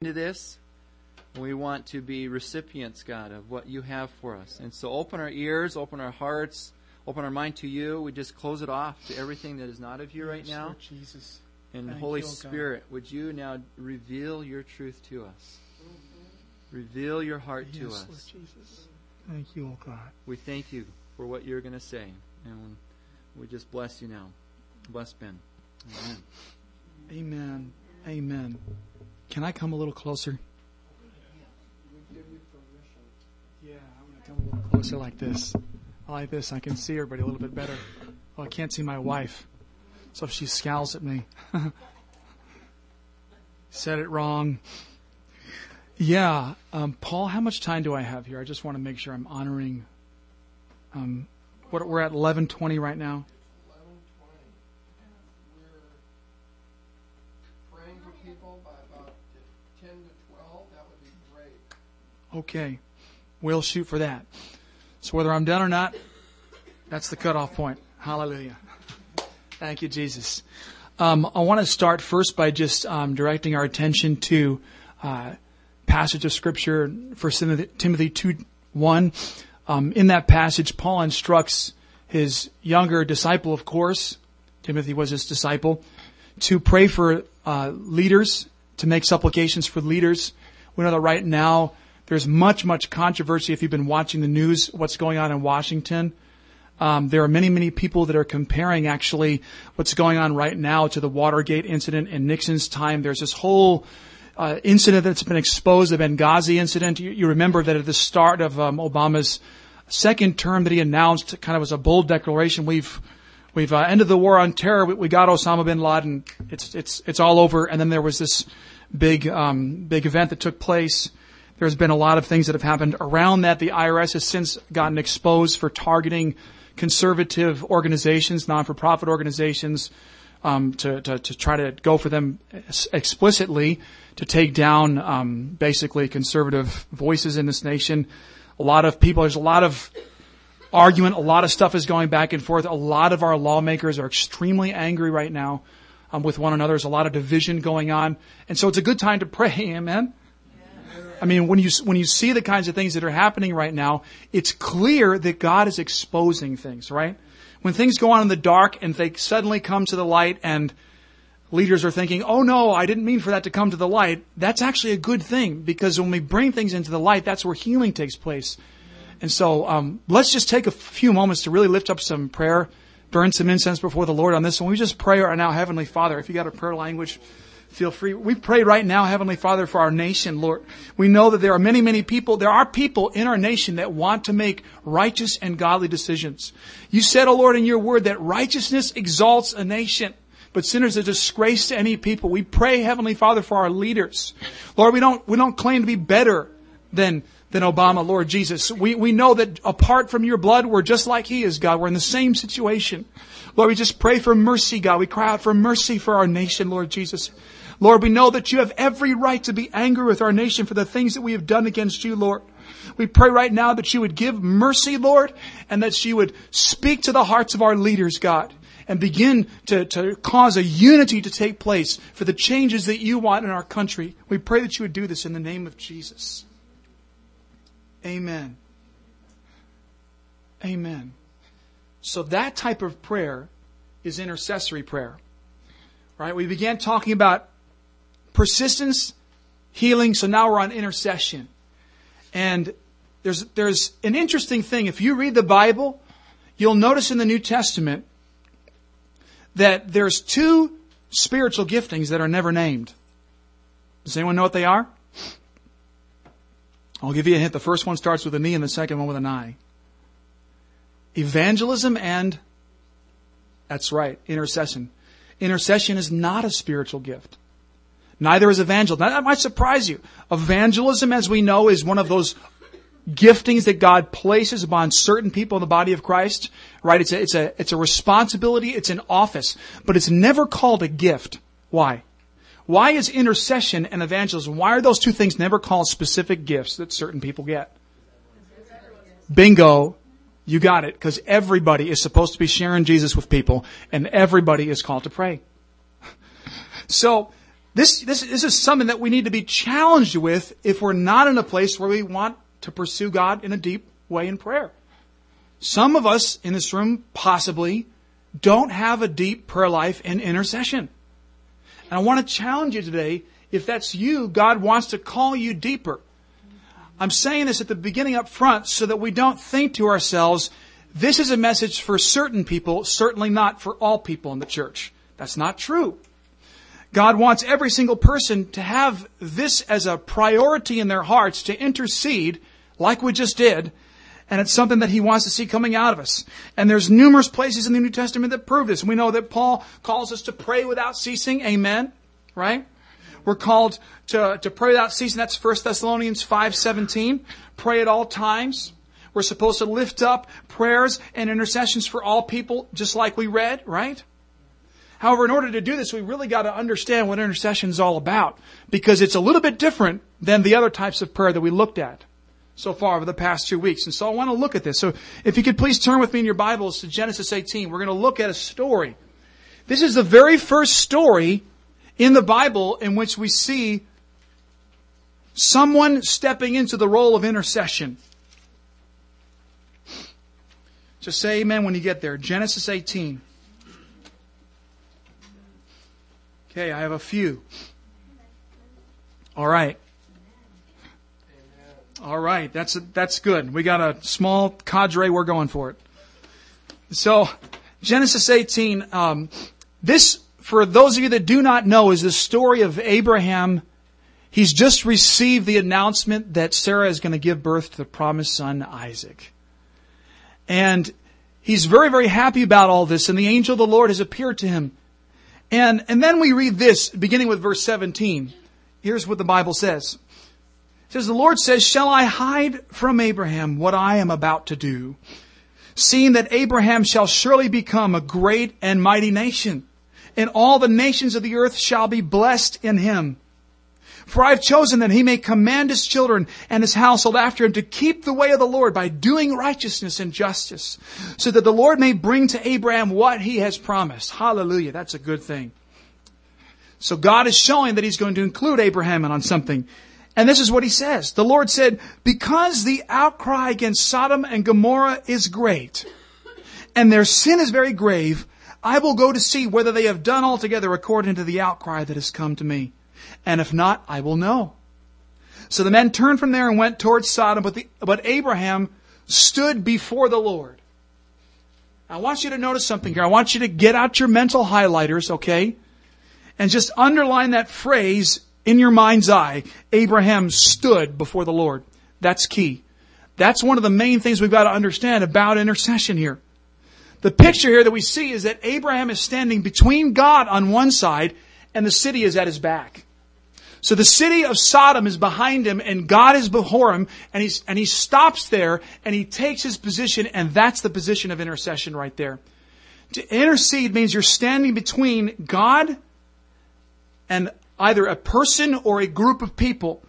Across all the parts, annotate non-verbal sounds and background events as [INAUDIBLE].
into this. We want to be recipients, God, of what you have for us. And so open our ears, open our hearts, open our mind to you. We just close it off to everything that is not of you right now. Lord Jesus. And Thank Holy you, O God. Spirit, would you now reveal your truth to us? Reveal your heart to Yes, us. Lord Jesus. Thank you, oh God. We thank you for what you're going to say. And we just bless you now. Bless Ben. Amen. Amen. Amen. Can I come a little closer? Yeah, I'm going to come a little closer like this. Like this. I can see everybody a little bit better. Oh, I can't see my wife. So if she scowls at me, [LAUGHS] said it wrong. Yeah, um, Paul, how much time do I have here? I just want to make sure I'm honoring. Um, what we're at eleven twenty right now. eleven twenty. We're praying for people by about ten to twelve. That would be great. Okay, we'll shoot for that. So whether I'm done or not, that's the cutoff point. Hallelujah. Thank you, Jesus. Um, I want to start first by just um, directing our attention to uh, passage of scripture for Timothy two one. Um, in that passage, Paul instructs his younger disciple, of course, Timothy was his disciple, to pray for uh, leaders, to make supplications for leaders. We know that right now there's much, much controversy. If you've been watching the news, what's going on in Washington, um, there are many, many people that are comparing actually what's going on right now to the Watergate incident in Nixon's time. There's this whole uh, incident that's been exposed, the Benghazi incident. You, you remember that at the start of um, Obama's second term that he announced, kind of as a bold declaration, we've we've uh, ended the war on terror. We, we got Osama bin Laden. It's it's it's all over. And then there was this big um, big event that took place. There's been a lot of things that have happened around that. The IRS has since gotten exposed for targeting conservative organizations, non-for-profit organizations, um, to, to, to try to go for them explicitly to take down um, basically conservative voices in this nation. A lot of people, there's a lot of argument, a lot of stuff is going back and forth. A lot of our lawmakers are extremely angry right now um, with one another. There's a lot of division going on, and so it's a good time to pray. [LAUGHS] Amen. I mean, when you when you see the kinds of things that are happening right now, it's clear that God is exposing things, right? When things go on in the dark and they suddenly come to the light and leaders are thinking, "Oh no, I didn't mean for that to come to the light." That's actually a good thing because when we bring things into the light, that's where healing takes place. And so, um, let's just take a few moments to really lift up some prayer, burn some incense before the Lord on this one. We just pray right now, Heavenly Father. If you got a prayer language, feel free. We pray right now, Heavenly Father, for our nation, Lord. We know that there are many, many people, there are people in our nation that want to make righteous and godly decisions. You said, O Lord, in your word that righteousness exalts a nation. But sinners are disgrace to any people. We pray, Heavenly Father, for our leaders. Lord, we don't, we don't claim to be better than, than Obama, Lord Jesus. We, we know that apart from your blood, we're just like he is, God. We're in the same situation. Lord, we just pray for mercy, God. We cry out for mercy for our nation, Lord Jesus. Lord, we know that you have every right to be angry with our nation for the things that we have done against you, Lord. We pray right now that you would give mercy, Lord, and that you would speak to the hearts of our leaders, God, and begin to, to cause a unity to take place for the changes that you want in our country. We pray that you would do this in the name of Jesus. Amen. Amen. So that type of prayer is intercessory prayer. Right? We began talking about persistence, healing, so now we're on intercession. And there's there's an interesting thing. If you read the Bible, you'll notice in the New Testament that there's two spiritual giftings that are never named. Does anyone know what they are? I'll give you a hint. The first one starts with an E and the second one with an I. Evangelism and, that's right, intercession. Intercession is not a spiritual gift. Neither is evangelism. Now, that might surprise you. Evangelism, as we know, is one of those giftings that God places upon certain people in the body of Christ. Right? It's a, it's a, it's a responsibility. It's an office. But it's never called a gift. Why? Why is intercession and evangelism, why are those two things never called specific gifts that certain people get? Bingo. You got it. Because everybody is supposed to be sharing Jesus with people and everybody is called to pray. [LAUGHS] So, This, this, this is something that we need to be challenged with if we're not in a place where we want to pursue God in a deep way in prayer. Some of us in this room possibly don't have a deep prayer life and intercession. And I want to challenge you today. If that's you, God wants to call you deeper. I'm saying this at the beginning up front so that we don't think to ourselves, this is a message for certain people, certainly not for all people in the church. That's not true. God wants every single person to have this as a priority in their hearts to intercede, like we just did, and it's something that he wants to see coming out of us. And there's numerous places in the New Testament that prove this. We know that Paul calls us to pray without ceasing. Amen. Right? We're called to, to pray without ceasing. That's 1 Thessalonians 5.17. Pray at all times. We're supposed to lift up prayers and intercessions for all people, just like we read, right? However, in order to do this, we really got to understand what intercession is all about because it's a little bit different than the other types of prayer that we looked at so far over the past two weeks. And so I want to look at this. So if you could please turn with me in your Bibles to Genesis 18. We're going to look at a story. This is the very first story in the Bible in which we see someone stepping into the role of intercession. Just say amen when you get there. Genesis 18. Okay, I have a few. All right. All right, that's that's good. We got a small cadre. We're going for it. So, Genesis 18. Um, this, for those of you that do not know, is the story of Abraham. He's just received the announcement that Sarah is going to give birth to the promised son Isaac, and he's very very happy about all this. And the angel of the Lord has appeared to him and, and then we read this, beginning with verse 17. Here's what the Bible says. It says, The Lord says, Shall I hide from Abraham what I am about to do? Seeing that Abraham shall surely become a great and mighty nation, and all the nations of the earth shall be blessed in him. For I have chosen that he may command his children and his household after him to keep the way of the Lord by doing righteousness and justice, so that the Lord may bring to Abraham what he has promised. Hallelujah. That's a good thing. So God is showing that he's going to include Abraham on something. And this is what he says. The Lord said, because the outcry against Sodom and Gomorrah is great, and their sin is very grave, I will go to see whether they have done altogether according to the outcry that has come to me and if not, I will know. So the men turned from there and went towards Sodom, but, the, but Abraham stood before the Lord. I want you to notice something here. I want you to get out your mental highlighters, okay? And just underline that phrase in your mind's eye. Abraham stood before the Lord. That's key. That's one of the main things we've got to understand about intercession here. The picture here that we see is that Abraham is standing between God on one side and the city is at his back. So the city of Sodom is behind him and God is before him and he's, and he stops there and he takes his position and that's the position of intercession right there. To intercede means you're standing between God and either a person or a group of people.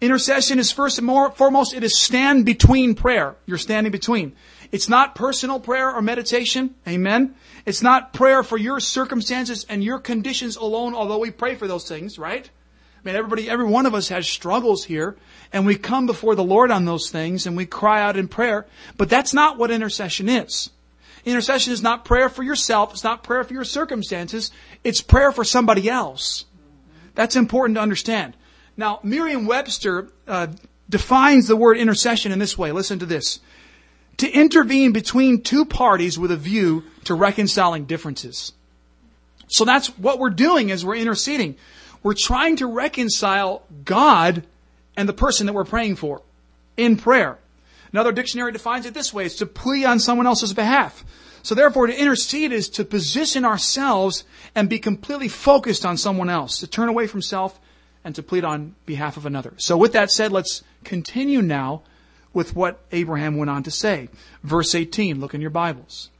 Intercession is first and more, foremost, it is stand between prayer. You're standing between. It's not personal prayer or meditation. Amen. It's not prayer for your circumstances and your conditions alone, although we pray for those things, right? I mean, everybody, every one of us has struggles here, and we come before the Lord on those things, and we cry out in prayer. But that's not what intercession is. Intercession is not prayer for yourself. It's not prayer for your circumstances. It's prayer for somebody else. That's important to understand. Now, Merriam-Webster uh, defines the word intercession in this way. Listen to this: to intervene between two parties with a view to reconciling differences. So that's what we're doing as we're interceding. We're trying to reconcile God and the person that we're praying for in prayer. Another dictionary defines it this way. It's to plead on someone else's behalf. So therefore, to intercede is to position ourselves and be completely focused on someone else, to turn away from self and to plead on behalf of another. So with that said, let's continue now with what Abraham went on to say. Verse 18, look in your Bibles.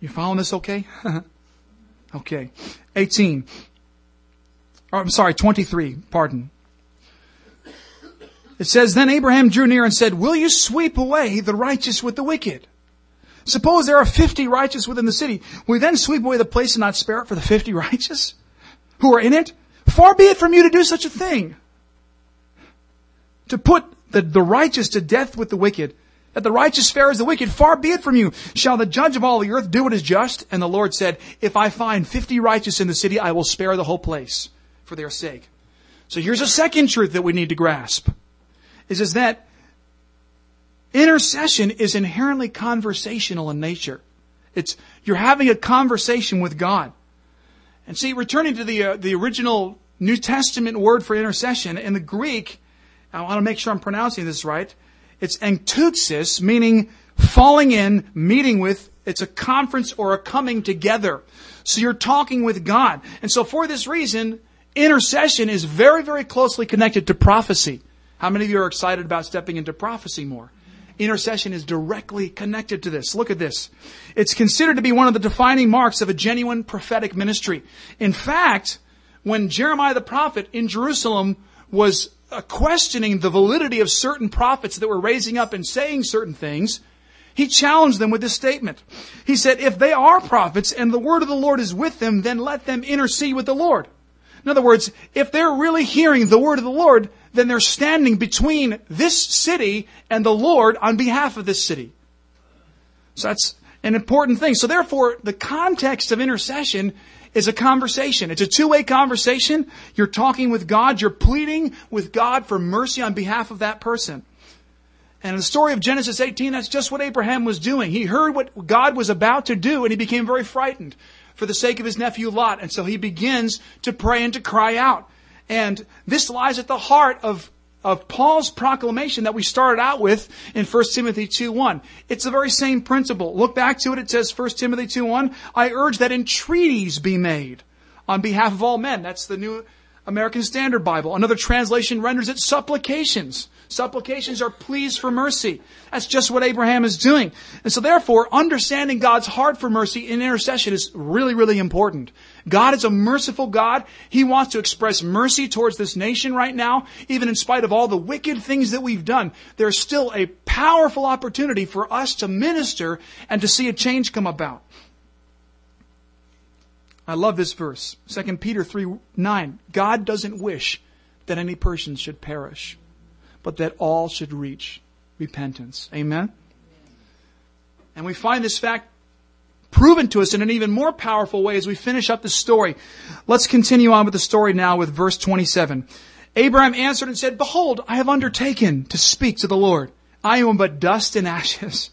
You following this okay? [LAUGHS] okay. 18. Oh, I'm sorry, 23, pardon. It says, Then Abraham drew near and said, Will you sweep away the righteous with the wicked? Suppose there are 50 righteous within the city. Will you then sweep away the place and not spare it for the 50 righteous? who are in it? Far be it from you to do such a thing. To put the, the righteous to death with the wicked, that the righteous fare as the wicked, far be it from you. Shall the judge of all the earth do what is just? And the Lord said, If I find fifty righteous in the city, I will spare the whole place for their sake. So here's a second truth that we need to grasp. Is, is that intercession is inherently conversational in nature. It's, you're having a conversation with God. And see, returning to the, uh, the original New Testament word for intercession, in the Greek, I want to make sure I'm pronouncing this right. It's enteuxis, meaning falling in, meeting with. It's a conference or a coming together. So you're talking with God. And so for this reason, intercession is very, very closely connected to prophecy. How many of you are excited about stepping into prophecy more? Intercession is directly connected to this. Look at this. It's considered to be one of the defining marks of a genuine prophetic ministry. In fact, when Jeremiah the prophet in Jerusalem was Uh, questioning the validity of certain prophets that were raising up and saying certain things, he challenged them with this statement. He said, if they are prophets and the word of the Lord is with them, then let them intercede with the Lord. In other words, if they're really hearing the word of the Lord, then they're standing between this city and the Lord on behalf of this city. So that's an important thing. So therefore, the context of intercession is a conversation. It's a two-way conversation. You're talking with God. You're pleading with God for mercy on behalf of that person. And in the story of Genesis 18, that's just what Abraham was doing. He heard what God was about to do and he became very frightened for the sake of his nephew Lot. And so he begins to pray and to cry out. And this lies at the heart of, of Paul's proclamation that we started out with in 1 Timothy 2.1. It's the very same principle. Look back to it. It says 1 Timothy 2.1, I urge that entreaties be made on behalf of all men. That's the New American Standard Bible. Another translation renders it supplications. Supplications are pleas for mercy. That's just what Abraham is doing. And so therefore, understanding God's heart for mercy in intercession is really, really important. God is a merciful God. He wants to express mercy towards this nation right now. Even in spite of all the wicked things that we've done, there's still a powerful opportunity for us to minister and to see a change come about. I love this verse. 2 Peter 3 9. God doesn't wish that any person should perish, but that all should reach repentance. Amen? And we find this fact proven to us in an even more powerful way as we finish up the story. Let's continue on with the story now with verse 27. Abraham answered and said, Behold, I have undertaken to speak to the Lord. I am but dust and ashes.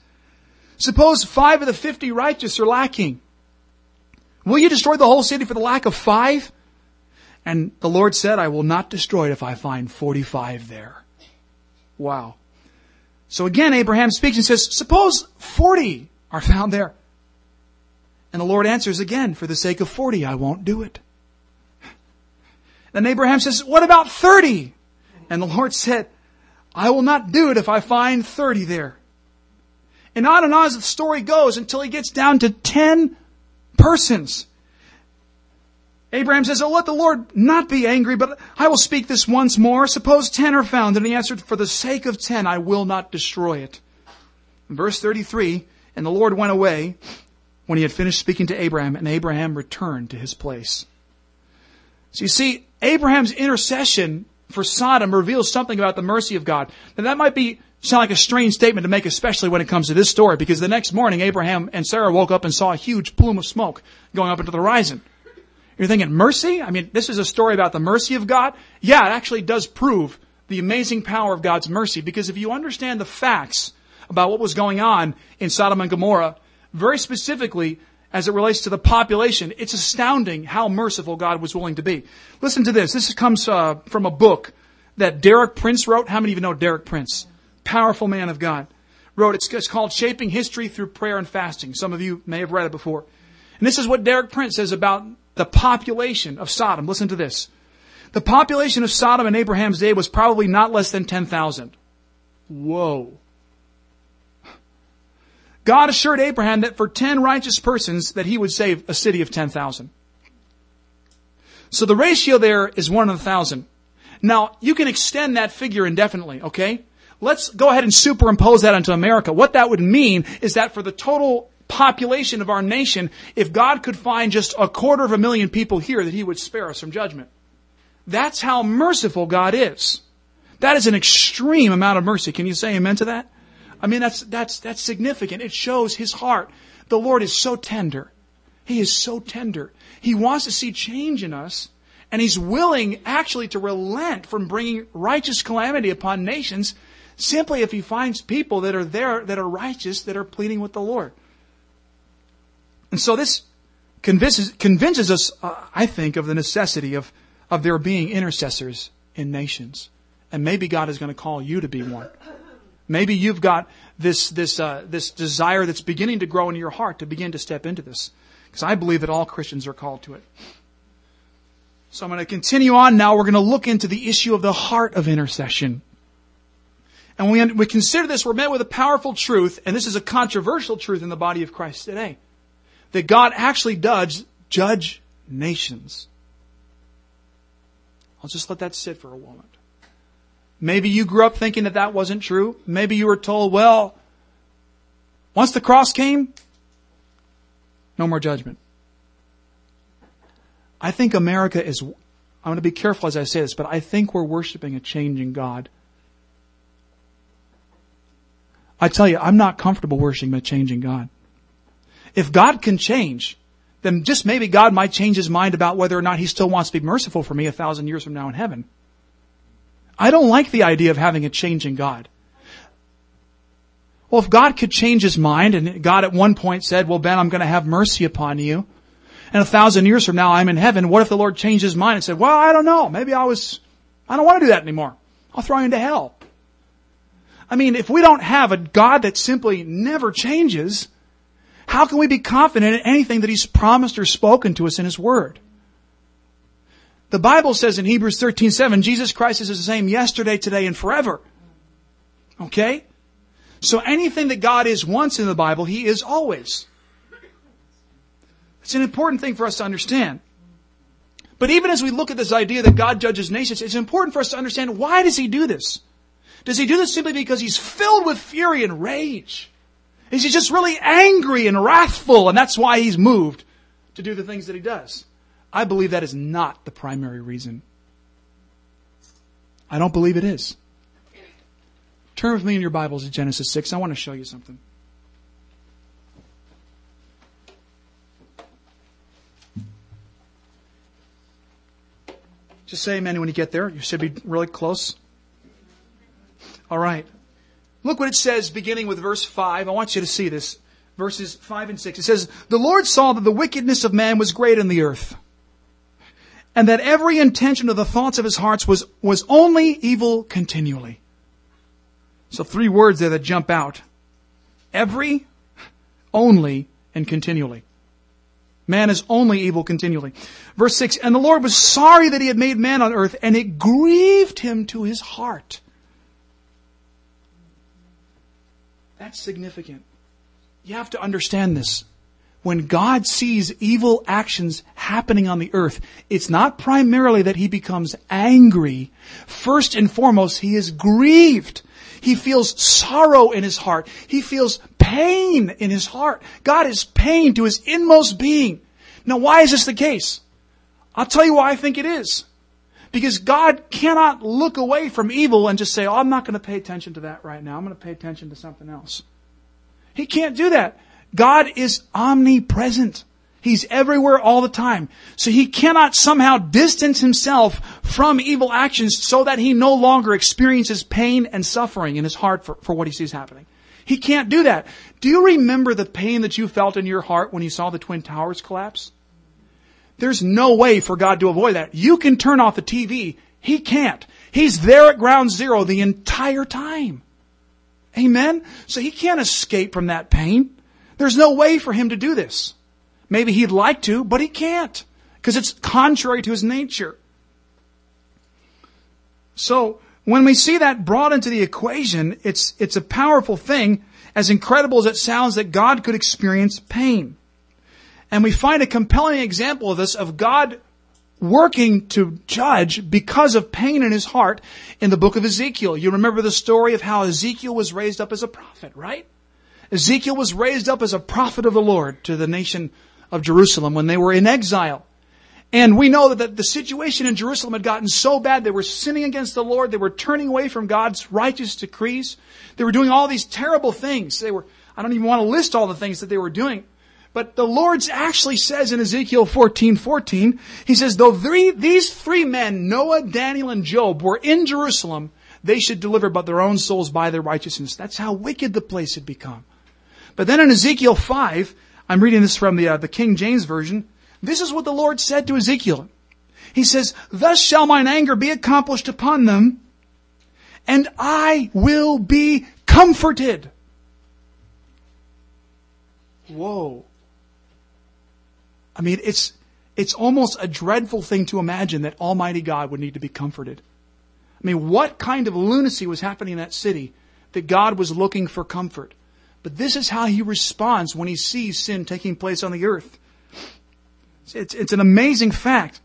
Suppose five of the fifty righteous are lacking. Will you destroy the whole city for the lack of five? And the Lord said, I will not destroy it if I find 45 there. Wow. So again, Abraham speaks and says, suppose 40 are found there. And the Lord answers again, for the sake of 40, I won't do it. Then Abraham says, what about 30? And the Lord said, I will not do it if I find 30 there. And on and on as the story goes until he gets down to 10 persons. Abraham says, Oh, let the Lord not be angry, but I will speak this once more. Suppose ten are found. And he answered, For the sake of ten, I will not destroy it. In verse 33, and the Lord went away when he had finished speaking to Abraham, and Abraham returned to his place. So you see, Abraham's intercession for Sodom reveals something about the mercy of God. Now that might be sound like a strange statement to make, especially when it comes to this story, because the next morning Abraham and Sarah woke up and saw a huge plume of smoke going up into the horizon. You're thinking, mercy? I mean, this is a story about the mercy of God? Yeah, it actually does prove the amazing power of God's mercy, because if you understand the facts about what was going on in Sodom and Gomorrah, very specifically, as it relates to the population, it's astounding how merciful God was willing to be. Listen to this. This comes uh, from a book that Derek Prince wrote. How many of you know Derek Prince? powerful man of God, wrote. It's, it's called Shaping History Through Prayer and Fasting. Some of you may have read it before. And this is what Derek Prince says about the population of Sodom. Listen to this. The population of Sodom in Abraham's day was probably not less than 10,000. Whoa. God assured Abraham that for 10 righteous persons that he would save a city of 10,000. So the ratio there is one in a thousand. Now, you can extend that figure indefinitely, okay? Let's go ahead and superimpose that onto America. What that would mean is that for the total population of our nation, if God could find just a quarter of a million people here, that He would spare us from judgment. That's how merciful God is. That is an extreme amount of mercy. Can you say amen to that? I mean, that's, that's, that's significant. It shows His heart. The Lord is so tender. He is so tender. He wants to see change in us, and He's willing actually to relent from bringing righteous calamity upon nations simply if He finds people that are there, that are righteous, that are pleading with the Lord. And so this convinces, convinces us, uh, I think, of the necessity of, of there being intercessors in nations. And maybe God is going to call you to be one. Maybe you've got this, this, uh, this desire that's beginning to grow in your heart to begin to step into this. Because I believe that all Christians are called to it. So I'm going to continue on now. We're going to look into the issue of the heart of intercession. And when we consider this, we're met with a powerful truth, and this is a controversial truth in the body of Christ today. That God actually does judge nations. I'll just let that sit for a moment. Maybe you grew up thinking that that wasn't true. Maybe you were told, well, once the cross came, no more judgment. I think America is, I'm going to be careful as I say this, but I think we're worshiping a changing God. I tell you, I'm not comfortable worshiping a changing God. If God can change, then just maybe God might change his mind about whether or not he still wants to be merciful for me a thousand years from now in heaven. I don't like the idea of having a changing God. Well, if God could change his mind, and God at one point said, well, Ben, I'm going to have mercy upon you, and a thousand years from now I'm in heaven, what if the Lord changed his mind and said, well, I don't know, maybe I was, I don't want to do that anymore. I'll throw you into hell. I mean, if we don't have a God that simply never changes, how can we be confident in anything that He's promised or spoken to us in His Word? The Bible says in Hebrews 13, 7, Jesus Christ is the same yesterday, today, and forever. Okay? So anything that God is once in the Bible, He is always. It's an important thing for us to understand. But even as we look at this idea that God judges nations, it's important for us to understand why does He do this? Does He do this simply because He's filled with fury and rage? Is He just really angry and wrathful and that's why He's moved to do the things that He does? I believe that is not the primary reason. I don't believe it is. Turn with me in your Bibles to Genesis 6. I want to show you something. Just say amen when you get there. You should be really close. All right. Look what it says beginning with verse 5. I want you to see this. Verses 5 and 6. It says, The Lord saw that the wickedness of man was great in the earth and that every intention of the thoughts of his hearts was, was only evil continually. So three words there that jump out. Every, only, and continually. Man is only evil continually. Verse 6, And the Lord was sorry that he had made man on earth, and it grieved him to his heart. That's significant. You have to understand this when God sees evil actions happening on the earth, it's not primarily that he becomes angry. First and foremost, he is grieved. He feels sorrow in his heart. He feels pain in his heart. God is pain to his inmost being. Now, why is this the case? I'll tell you why I think it is. Because God cannot look away from evil and just say, oh, I'm not going to pay attention to that right now. I'm going to pay attention to something else. He can't do that. God is omnipresent. He's everywhere all the time. So he cannot somehow distance himself from evil actions so that he no longer experiences pain and suffering in his heart for, for what he sees happening. He can't do that. Do you remember the pain that you felt in your heart when you saw the Twin Towers collapse? There's no way for God to avoid that. You can turn off the TV. He can't. He's there at ground zero the entire time. Amen? So he can't escape from that pain. There's no way for him to do this. Maybe he'd like to, but he can't because it's contrary to his nature. So when we see that brought into the equation, it's, it's a powerful thing, as incredible as it sounds that God could experience pain. And we find a compelling example of this, of God working to judge because of pain in his heart in the book of Ezekiel. You remember the story of how Ezekiel was raised up as a prophet, right? Ezekiel was raised up as a prophet of the Lord to the nation of Jerusalem when they were in exile. And we know that the situation in Jerusalem had gotten so bad they were sinning against the Lord. They were turning away from God's righteous decrees. They were doing all these terrible things. They were, I don't even want to list all the things that they were doing. But the Lord actually says in Ezekiel 14, 14, He says, though three, these three men, Noah, Daniel, and Job, were in Jerusalem, they should deliver but their own souls by their righteousness. That's how wicked the place had become. But then in Ezekiel 5, I'm reading this from the, uh, the King James Version, this is what the Lord said to Ezekiel. He says, Thus shall mine anger be accomplished upon them, and I will be comforted. Whoa. I mean, it's, it's almost a dreadful thing to imagine that Almighty God would need to be comforted. I mean, what kind of lunacy was happening in that city that God was looking for comfort? But this is how he responds when he sees sin taking place on the earth. It's, it's an amazing fact.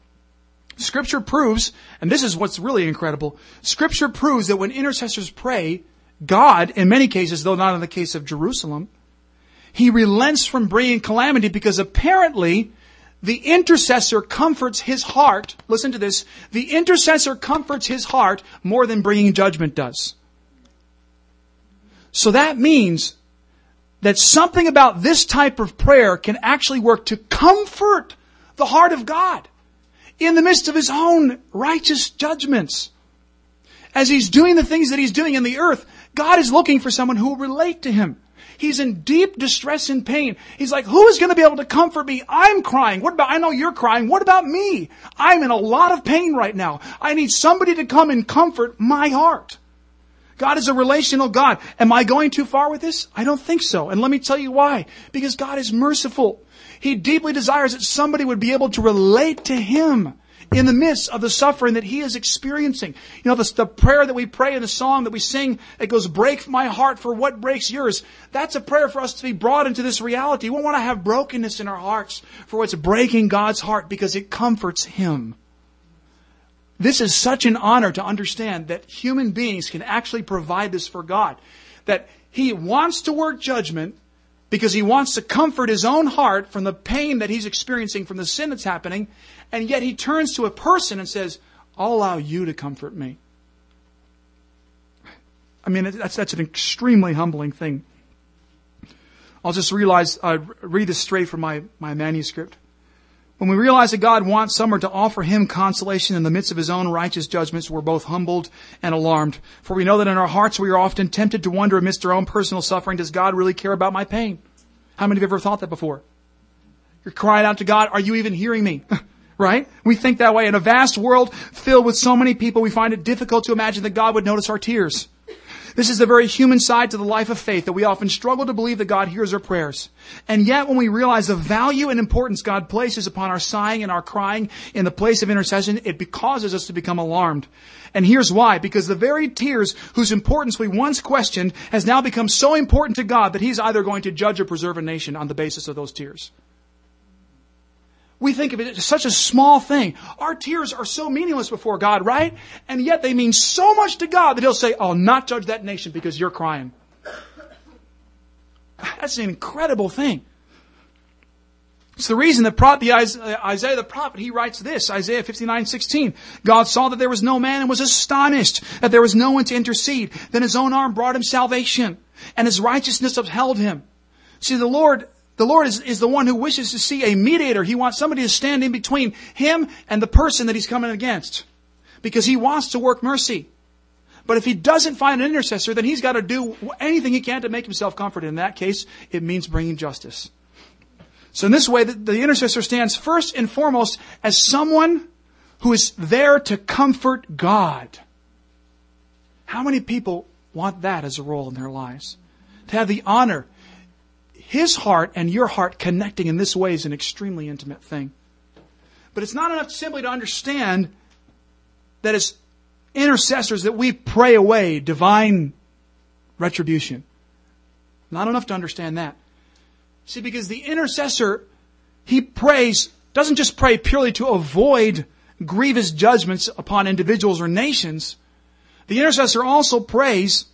Scripture proves, and this is what's really incredible, Scripture proves that when intercessors pray, God, in many cases, though not in the case of Jerusalem, he relents from bringing calamity because apparently the intercessor comforts his heart. Listen to this. The intercessor comforts his heart more than bringing judgment does. So that means that something about this type of prayer can actually work to comfort the heart of God in the midst of his own righteous judgments. As he's doing the things that he's doing in the earth, God is looking for someone who will relate to him. He's in deep distress and pain. He's like, who is going to be able to comfort me? I'm crying. What about, I know you're crying. What about me? I'm in a lot of pain right now. I need somebody to come and comfort my heart. God is a relational God. Am I going too far with this? I don't think so. And let me tell you why. Because God is merciful. He deeply desires that somebody would be able to relate to Him in the midst of the suffering that he is experiencing. You know, the, the prayer that we pray in the song that we sing, it goes, break my heart for what breaks yours. That's a prayer for us to be brought into this reality. We want to have brokenness in our hearts for what's breaking God's heart because it comforts him. This is such an honor to understand that human beings can actually provide this for God. That He wants to work judgment because He wants to comfort His own heart from the pain that He's experiencing from the sin that's happening, and yet he turns to a person and says, I'll allow you to comfort me. I mean, that's, that's an extremely humbling thing. I'll just realize, uh, read this straight from my, my manuscript. When we realize that God wants someone to offer him consolation in the midst of his own righteous judgments, we're both humbled and alarmed. For we know that in our hearts we are often tempted to wonder amidst our own personal suffering, does God really care about my pain? How many of you have ever thought that before? You're crying out to God, are you even hearing me? [LAUGHS] Right? We think that way. In a vast world filled with so many people, we find it difficult to imagine that God would notice our tears. This is the very human side to the life of faith that we often struggle to believe that God hears our prayers. And yet when we realize the value and importance God places upon our sighing and our crying in the place of intercession, it causes us to become alarmed. And here's why. Because the very tears whose importance we once questioned has now become so important to God that He's either going to judge or preserve a nation on the basis of those tears. We think of it as such a small thing. Our tears are so meaningless before God, right? And yet they mean so much to God that He'll say, I'll not judge that nation because you're crying. [SIGHS] That's an incredible thing. It's the reason that the uh, Isaiah the prophet, he writes this, Isaiah 59, 16. God saw that there was no man and was astonished that there was no one to intercede. Then his own arm brought him salvation and his righteousness upheld him. See, the Lord the Lord is, is the one who wishes to see a mediator. He wants somebody to stand in between him and the person that he's coming against. Because he wants to work mercy. But if he doesn't find an intercessor, then he's got to do anything he can to make himself comforted. In that case, it means bringing justice. So in this way, the, the intercessor stands first and foremost as someone who is there to comfort God. How many people want that as a role in their lives? To have the honor his heart and your heart connecting in this way is an extremely intimate thing. But it's not enough simply to understand that as intercessors that we pray away divine retribution. Not enough to understand that. See, because the intercessor, he prays, doesn't just pray purely to avoid grievous judgments upon individuals or nations. The intercessor also prays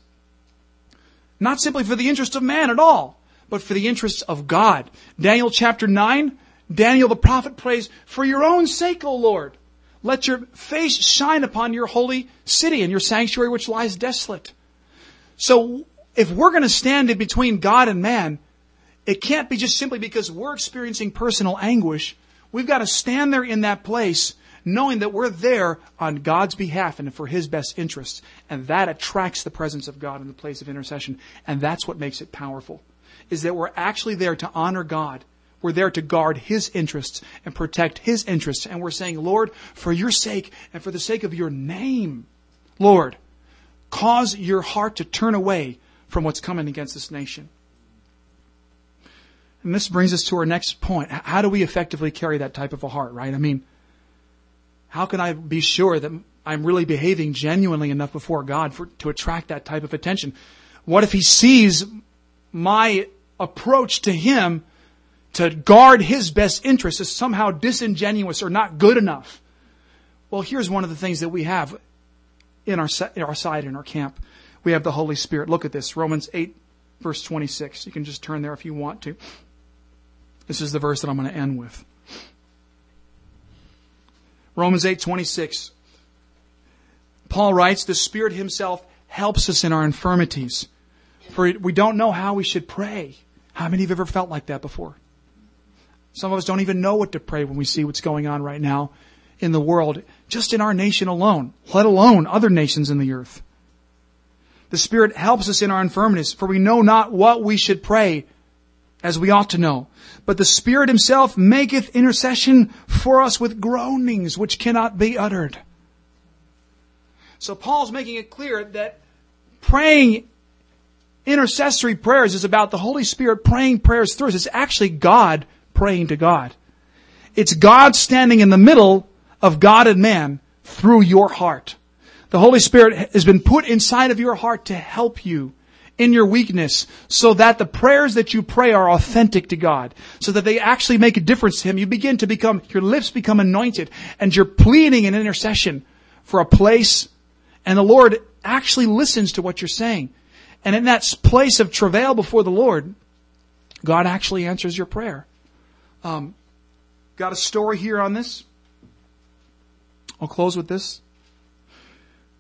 not simply for the interest of man at all, but for the interests of God. Daniel chapter 9, Daniel the prophet prays, For your own sake, O Lord, let your face shine upon your holy city and your sanctuary which lies desolate. So, if we're going to stand in between God and man, it can't be just simply because we're experiencing personal anguish. We've got to stand there in that place knowing that we're there on God's behalf and for His best interests. And that attracts the presence of God in the place of intercession. And that's what makes it powerful. Is that we're actually there to honor God. We're there to guard His interests and protect His interests. And we're saying, Lord, for your sake and for the sake of your name, Lord, cause your heart to turn away from what's coming against this nation. And this brings us to our next point. How do we effectively carry that type of a heart, right? I mean, how can I be sure that I'm really behaving genuinely enough before God for, to attract that type of attention? What if He sees my approach to Him to guard His best interests is somehow disingenuous or not good enough? Well, here's one of the things that we have in our, in our side, in our camp. We have the Holy Spirit. Look at this. Romans 8, verse 26. You can just turn there if you want to. This is the verse that I'm going to end with. Romans 8:26. Paul writes, "The Spirit himself helps us in our infirmities, for we don't know how we should pray." How many of have ever felt like that before? Some of us don't even know what to pray when we see what's going on right now in the world, just in our nation alone, let alone other nations in the earth. The Spirit helps us in our infirmities, for we know not what we should pray as we ought to know. But the Spirit Himself maketh intercession for us with groanings which cannot be uttered. So Paul's making it clear that praying intercessory prayers is about the Holy Spirit praying prayers through us. It's actually God praying to God. It's God standing in the middle of God and man through your heart. The Holy Spirit has been put inside of your heart to help you in your weakness so that the prayers that you pray are authentic to God, so that they actually make a difference to Him. You begin to become, your lips become anointed and you're pleading in intercession for a place and the Lord actually listens to what you're saying. And in that place of travail before the Lord, God actually answers your prayer. Um, got a story here on this. I'll close with this.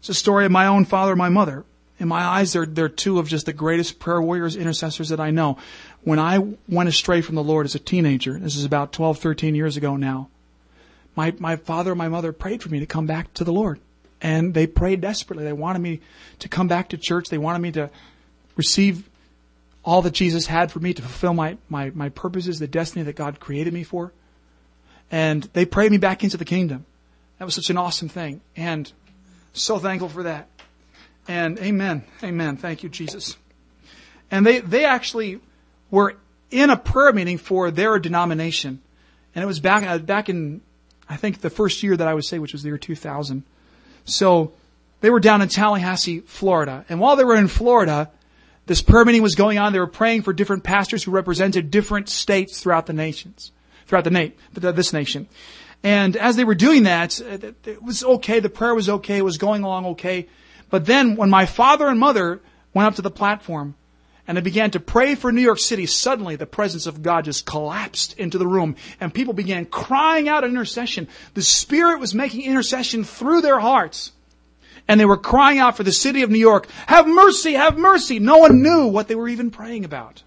It's a story of my own father and my mother in my eyes, they're, they're two of just the greatest prayer warriors, intercessors that I know. When I went astray from the Lord as a teenager, this is about 12, 13 years ago now, my, my father and my mother prayed for me to come back to the Lord. And they prayed desperately. They wanted me to come back to church. They wanted me to receive all that Jesus had for me to fulfill my, my, my purposes, the destiny that God created me for. And they prayed me back into the kingdom. That was such an awesome thing. And so thankful for that. And amen. Amen. Thank you, Jesus. And they, they actually were in a prayer meeting for their denomination. And it was back, uh, back in, I think the first year that I would say, which was the year 2000. So they were down in Tallahassee, Florida. And while they were in Florida, this prayer meeting was going on. They were praying for different pastors who represented different states throughout the nations, throughout the this nation. And as they were doing that, uh, it was okay. The prayer was okay. It was going along okay. But then when my father and mother went up to the platform and they began to pray for New York City, suddenly the presence of God just collapsed into the room and people began crying out in intercession. The Spirit was making intercession through their hearts. And they were crying out for the city of New York, have mercy, have mercy. No one knew what they were even praying about.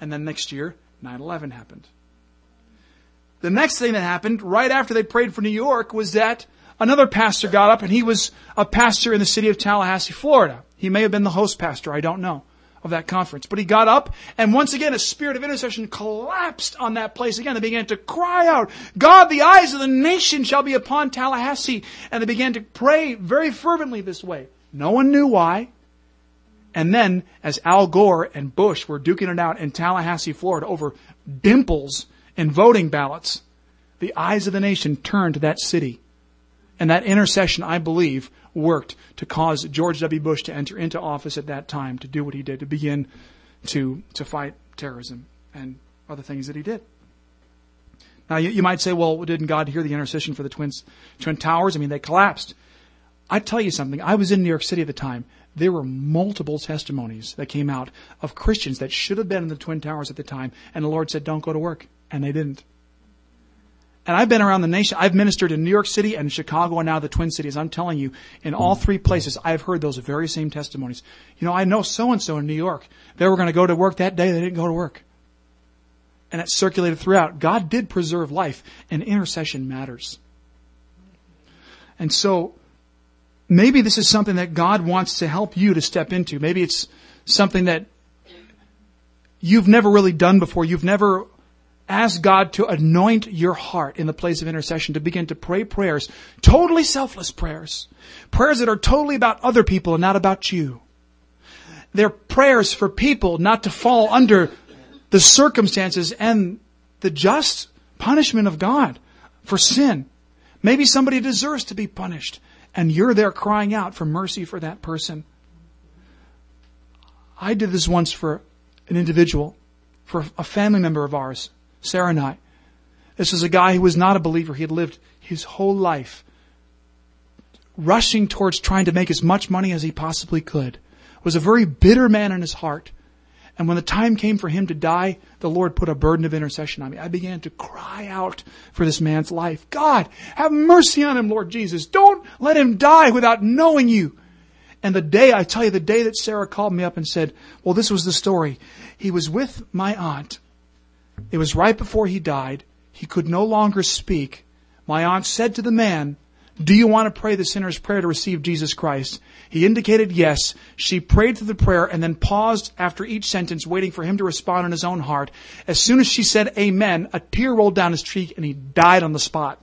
And then next year, 9-11 happened. The next thing that happened right after they prayed for New York was that another pastor got up and he was a pastor in the city of Tallahassee, Florida. He may have been the host pastor, I don't know, of that conference. But he got up and once again a spirit of intercession collapsed on that place again. They began to cry out, God, the eyes of the nation shall be upon Tallahassee. And they began to pray very fervently this way. No one knew why. And then, as Al Gore and Bush were duking it out in Tallahassee, Florida over dimples and voting ballots, the eyes of the nation turned to that city and that intercession, I believe, worked to cause George W. Bush to enter into office at that time to do what he did, to begin to, to fight terrorism and other things that he did. Now, you, you might say, well, didn't God hear the intercession for the twins, Twin Towers? I mean, they collapsed. I tell you something, I was in New York City at the time. There were multiple testimonies that came out of Christians that should have been in the Twin Towers at the time, and the Lord said, Don't go to work. And they didn't. And I've been around the nation. I've ministered in New York City and Chicago and now the Twin Cities. I'm telling you, in all three places, I've heard those very same testimonies. You know, I know so and so in New York. They were going to go to work that day. They didn't go to work. And it circulated throughout. God did preserve life, and intercession matters. And so, maybe this is something that God wants to help you to step into. Maybe it's something that you've never really done before. You've never asked God to anoint your heart in the place of intercession to begin to pray prayers, totally selfless prayers, prayers that are totally about other people and not about you. They're prayers for people not to fall under the circumstances and the just punishment of God for sin. Maybe somebody deserves to be punished and you're there crying out for mercy for that person. I did this once for an individual, for a family member of ours, I. This was a guy who was not a believer. He had lived his whole life rushing towards trying to make as much money as he possibly could. Was a very bitter man in his heart. And when the time came for him to die, the Lord put a burden of intercession on me. I began to cry out for this man's life. God, have mercy on him, Lord Jesus. Don't let him die without knowing you. And the day, I tell you, the day that Sarah called me up and said, well, this was the story. He was with my aunt. It was right before he died. He could no longer speak. My aunt said to the man, do you want to pray the sinner's prayer to receive Jesus Christ? He indicated yes. She prayed through the prayer and then paused after each sentence, waiting for him to respond in his own heart. As soon as she said amen, a tear rolled down his cheek and he died on the spot.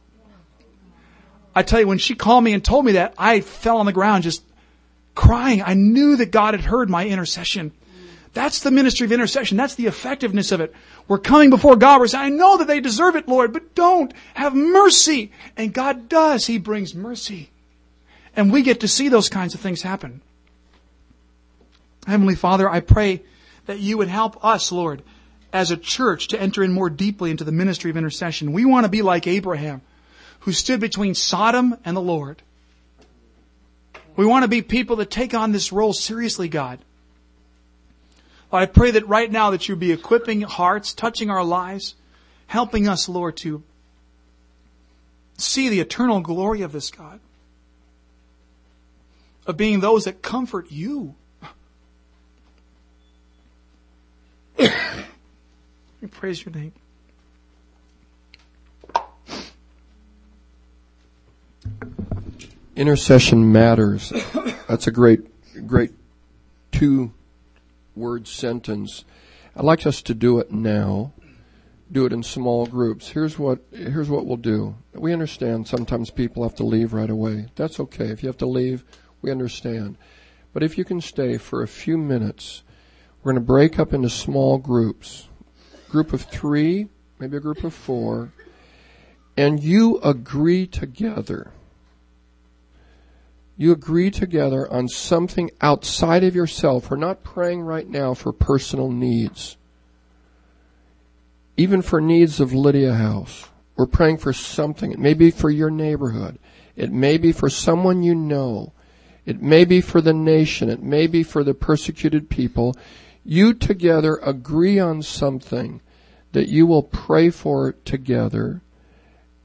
I tell you, when she called me and told me that, I fell on the ground just crying. I knew that God had heard my intercession. That's the ministry of intercession. That's the effectiveness of it. We're coming before God. We're saying, I know that they deserve it, Lord, but don't. Have mercy. And God does. He brings mercy. And we get to see those kinds of things happen. Heavenly Father, I pray that you would help us, Lord, as a church to enter in more deeply into the ministry of intercession. We want to be like Abraham, who stood between Sodom and the Lord. We want to be people that take on this role seriously, God. I pray that right now that you be equipping hearts, touching our lives, helping us, Lord, to see the eternal glory of this God. Of being those that comfort you. we praise your name. Intercession matters. That's a great, great two word sentence. I'd like us to do it now. Do it in small groups. Here's what here's what we'll do. We understand sometimes people have to leave right away. That's okay. If you have to leave, we understand. But if you can stay for a few minutes, we're going to break up into small groups. Group of 3, maybe a group of 4, and you agree together you agree together on something outside of yourself. We're not praying right now for personal needs. Even for needs of Lydia House. We're praying for something. It may be for your neighborhood. It may be for someone you know. It may be for the nation. It may be for the persecuted people. You together agree on something that you will pray for together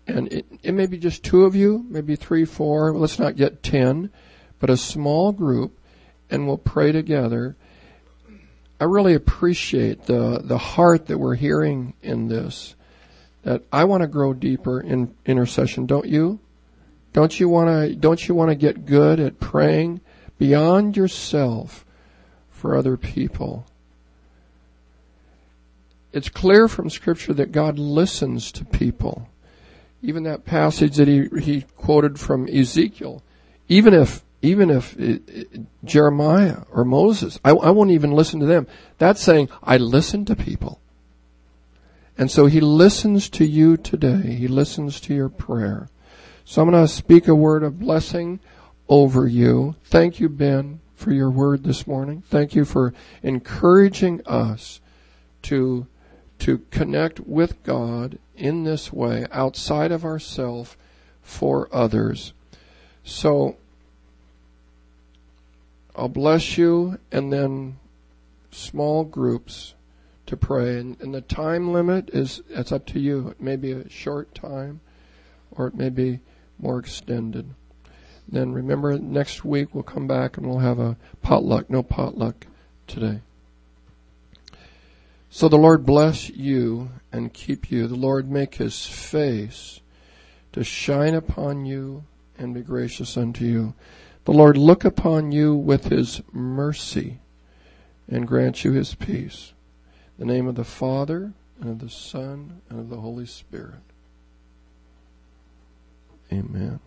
and it, it may be just two of you, maybe three, four. Let's not get ten, but a small group, and we'll pray together. I really appreciate the the heart that we're hearing in this. That I want to grow deeper in intercession, don't you? Don't you want to don't you want to get good at praying beyond yourself for other people? It's clear from scripture that God listens to people even that passage that he, he quoted from Ezekiel, even if even if it, it, Jeremiah or Moses, I, I won't even listen to them. That's saying I listen to people. And so he listens to you today. He listens to your prayer. So I'm going to speak a word of blessing over you. Thank you, Ben, for your word this morning. Thank you for encouraging us to to connect with God in this way outside of ourself for others. So I'll bless you, and then small groups to pray. And, and the time limit is it's up to you. It may be a short time, or it may be more extended. Then remember, next week we'll come back and we'll have a potluck. No potluck today. So the Lord bless you and keep you. The Lord make his face to shine upon you and be gracious unto you. The Lord look upon you with his mercy and grant you his peace. In the name of the Father, and of the Son, and of the Holy Spirit. Amen.